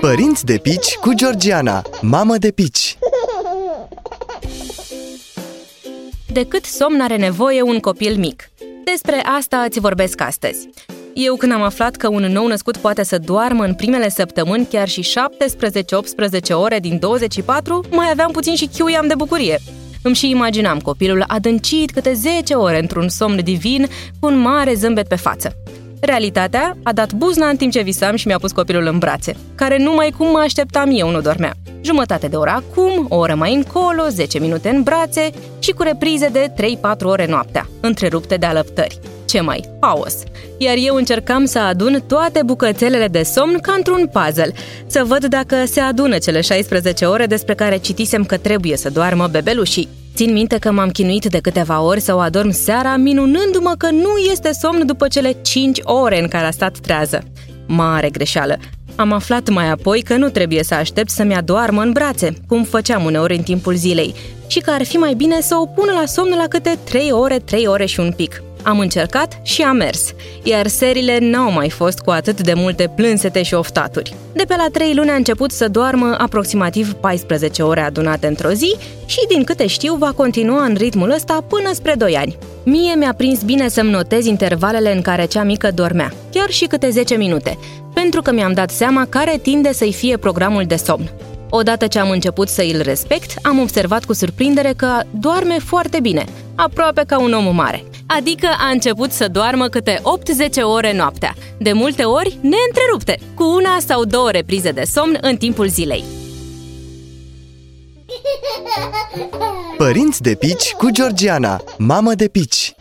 Părinți de pici cu Georgiana, mamă de pici De cât somn are nevoie un copil mic? Despre asta îți vorbesc astăzi. Eu când am aflat că un nou născut poate să doarmă în primele săptămâni chiar și 17-18 ore din 24, mai aveam puțin și chiuiam de bucurie. Îmi și imaginam copilul adâncit câte 10 ore într-un somn divin cu un mare zâmbet pe față. Realitatea a dat buzna în timp ce visam și mi-a pus copilul în brațe, care numai cum mă așteptam eu nu dormea. Jumătate de oră acum, o oră mai încolo, 10 minute în brațe și cu reprize de 3-4 ore noaptea, întrerupte de alăptări. Ce mai? Haos! Iar eu încercam să adun toate bucățelele de somn ca într-un puzzle, să văd dacă se adună cele 16 ore despre care citisem că trebuie să doarmă bebelușii. Țin minte că m-am chinuit de câteva ori să o adorm seara, minunându-mă că nu este somn după cele 5 ore în care a stat trează. Mare greșeală! Am aflat mai apoi că nu trebuie să aștept să-mi adoarmă în brațe, cum făceam uneori în timpul zilei, și că ar fi mai bine să o pună la somn la câte 3 ore, 3 ore și un pic. Am încercat și am mers, iar serile n-au mai fost cu atât de multe plânsete și oftaturi. De pe la 3 luni a început să doarmă aproximativ 14 ore adunate într-o zi și, din câte știu, va continua în ritmul ăsta până spre 2 ani. Mie mi-a prins bine să-mi notez intervalele în care cea mică dormea, chiar și câte 10 minute, pentru că mi-am dat seama care tinde să-i fie programul de somn. Odată ce am început să îl respect, am observat cu surprindere că doarme foarte bine, aproape ca un om mare. Adică a început să doarmă câte 8-10 ore noaptea, de multe ori neîntrerupte, cu una sau două reprize de somn în timpul zilei. Părinți de pici cu Georgiana, mamă de pici